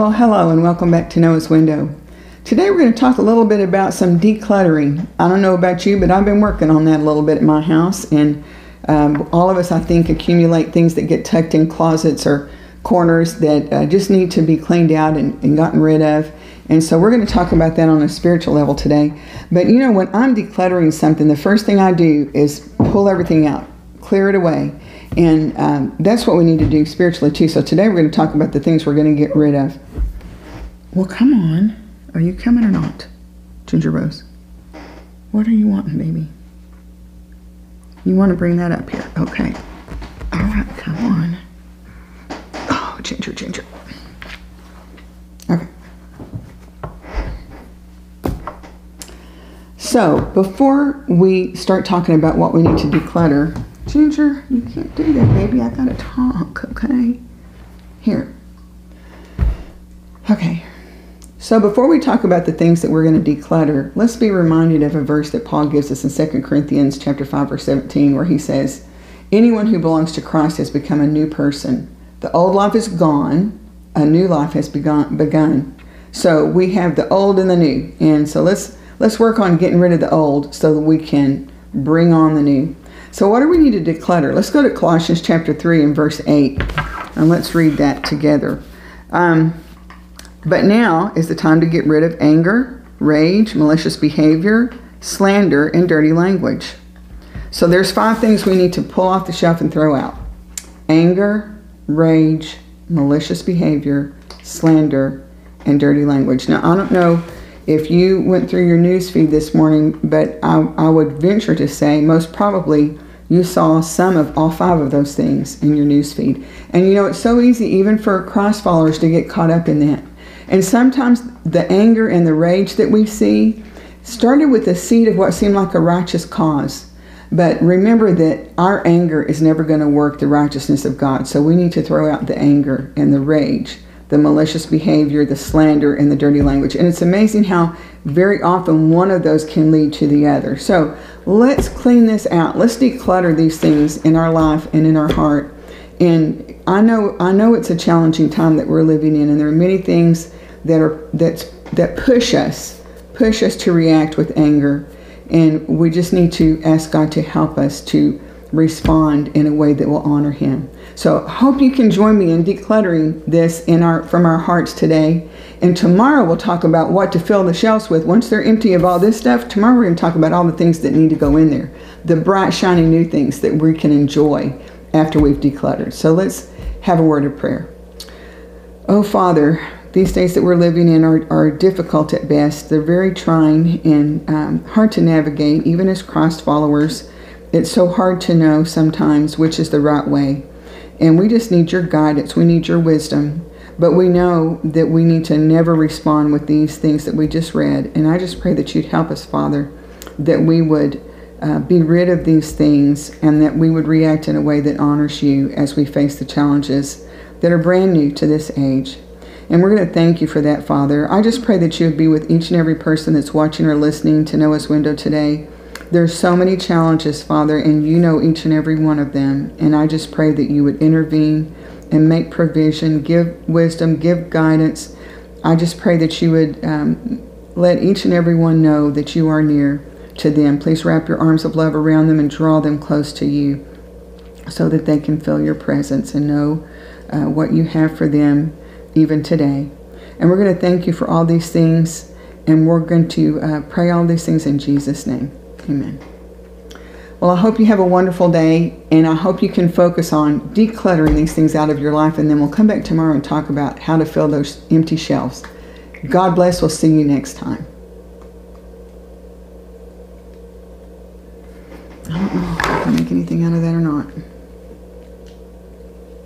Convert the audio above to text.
Well, hello and welcome back to Noah's Window. Today we're going to talk a little bit about some decluttering. I don't know about you, but I've been working on that a little bit at my house, and um, all of us, I think, accumulate things that get tucked in closets or corners that uh, just need to be cleaned out and, and gotten rid of. And so we're going to talk about that on a spiritual level today. But you know, when I'm decluttering something, the first thing I do is pull everything out, clear it away. And um, that's what we need to do spiritually too. So today we're going to talk about the things we're going to get rid of. Well, come on. Are you coming or not? Ginger Rose. What are you wanting, baby? You want to bring that up here? Okay. All right, come on. Oh, Ginger, Ginger. Okay. So, before we start talking about what we need to declutter, Ginger, you can't do that, baby. I gotta talk, okay? Here. Okay. So before we talk about the things that we're going to declutter, let's be reminded of a verse that Paul gives us in 2 Corinthians chapter 5 verse 17 where he says, "Anyone who belongs to Christ has become a new person. The old life is gone, a new life has begun begun." So we have the old and the new. And so let's let's work on getting rid of the old so that we can bring on the new. So what do we need to declutter? Let's go to Colossians chapter 3 and verse 8 and let's read that together. Um, but now is the time to get rid of anger, rage, malicious behavior, slander, and dirty language. So there's five things we need to pull off the shelf and throw out. Anger, rage, malicious behavior, slander, and dirty language. Now, I don't know if you went through your news feed this morning, but I, I would venture to say most probably you saw some of all five of those things in your news feed. And you know, it's so easy even for Christ followers to get caught up in that. And sometimes the anger and the rage that we see started with the seed of what seemed like a righteous cause. But remember that our anger is never going to work the righteousness of God. So we need to throw out the anger and the rage, the malicious behavior, the slander, and the dirty language. And it's amazing how very often one of those can lead to the other. So let's clean this out. Let's declutter these things in our life and in our heart. And I know I know it's a challenging time that we're living in, and there are many things that are that's that push us push us to react with anger and we just need to ask God to help us to respond in a way that will honor him. So I hope you can join me in decluttering this in our from our hearts today. And tomorrow we'll talk about what to fill the shelves with. Once they're empty of all this stuff, tomorrow we're going to talk about all the things that need to go in there. The bright shiny new things that we can enjoy after we've decluttered. So let's have a word of prayer. Oh Father, these days that we're living in are, are difficult at best. They're very trying and um, hard to navigate, even as Christ followers. It's so hard to know sometimes which is the right way. And we just need your guidance. We need your wisdom. But we know that we need to never respond with these things that we just read. And I just pray that you'd help us, Father, that we would uh, be rid of these things and that we would react in a way that honors you as we face the challenges that are brand new to this age. And we're going to thank you for that, Father. I just pray that you would be with each and every person that's watching or listening to Noah's Window today. There's so many challenges, Father, and you know each and every one of them. And I just pray that you would intervene and make provision, give wisdom, give guidance. I just pray that you would um, let each and every one know that you are near to them. Please wrap your arms of love around them and draw them close to you so that they can feel your presence and know uh, what you have for them even today. And we're going to thank you for all these things, and we're going to uh, pray all these things in Jesus' name. Amen. Well, I hope you have a wonderful day, and I hope you can focus on decluttering these things out of your life, and then we'll come back tomorrow and talk about how to fill those empty shelves. God bless. We'll see you next time. I don't know if I can make anything out of that or not.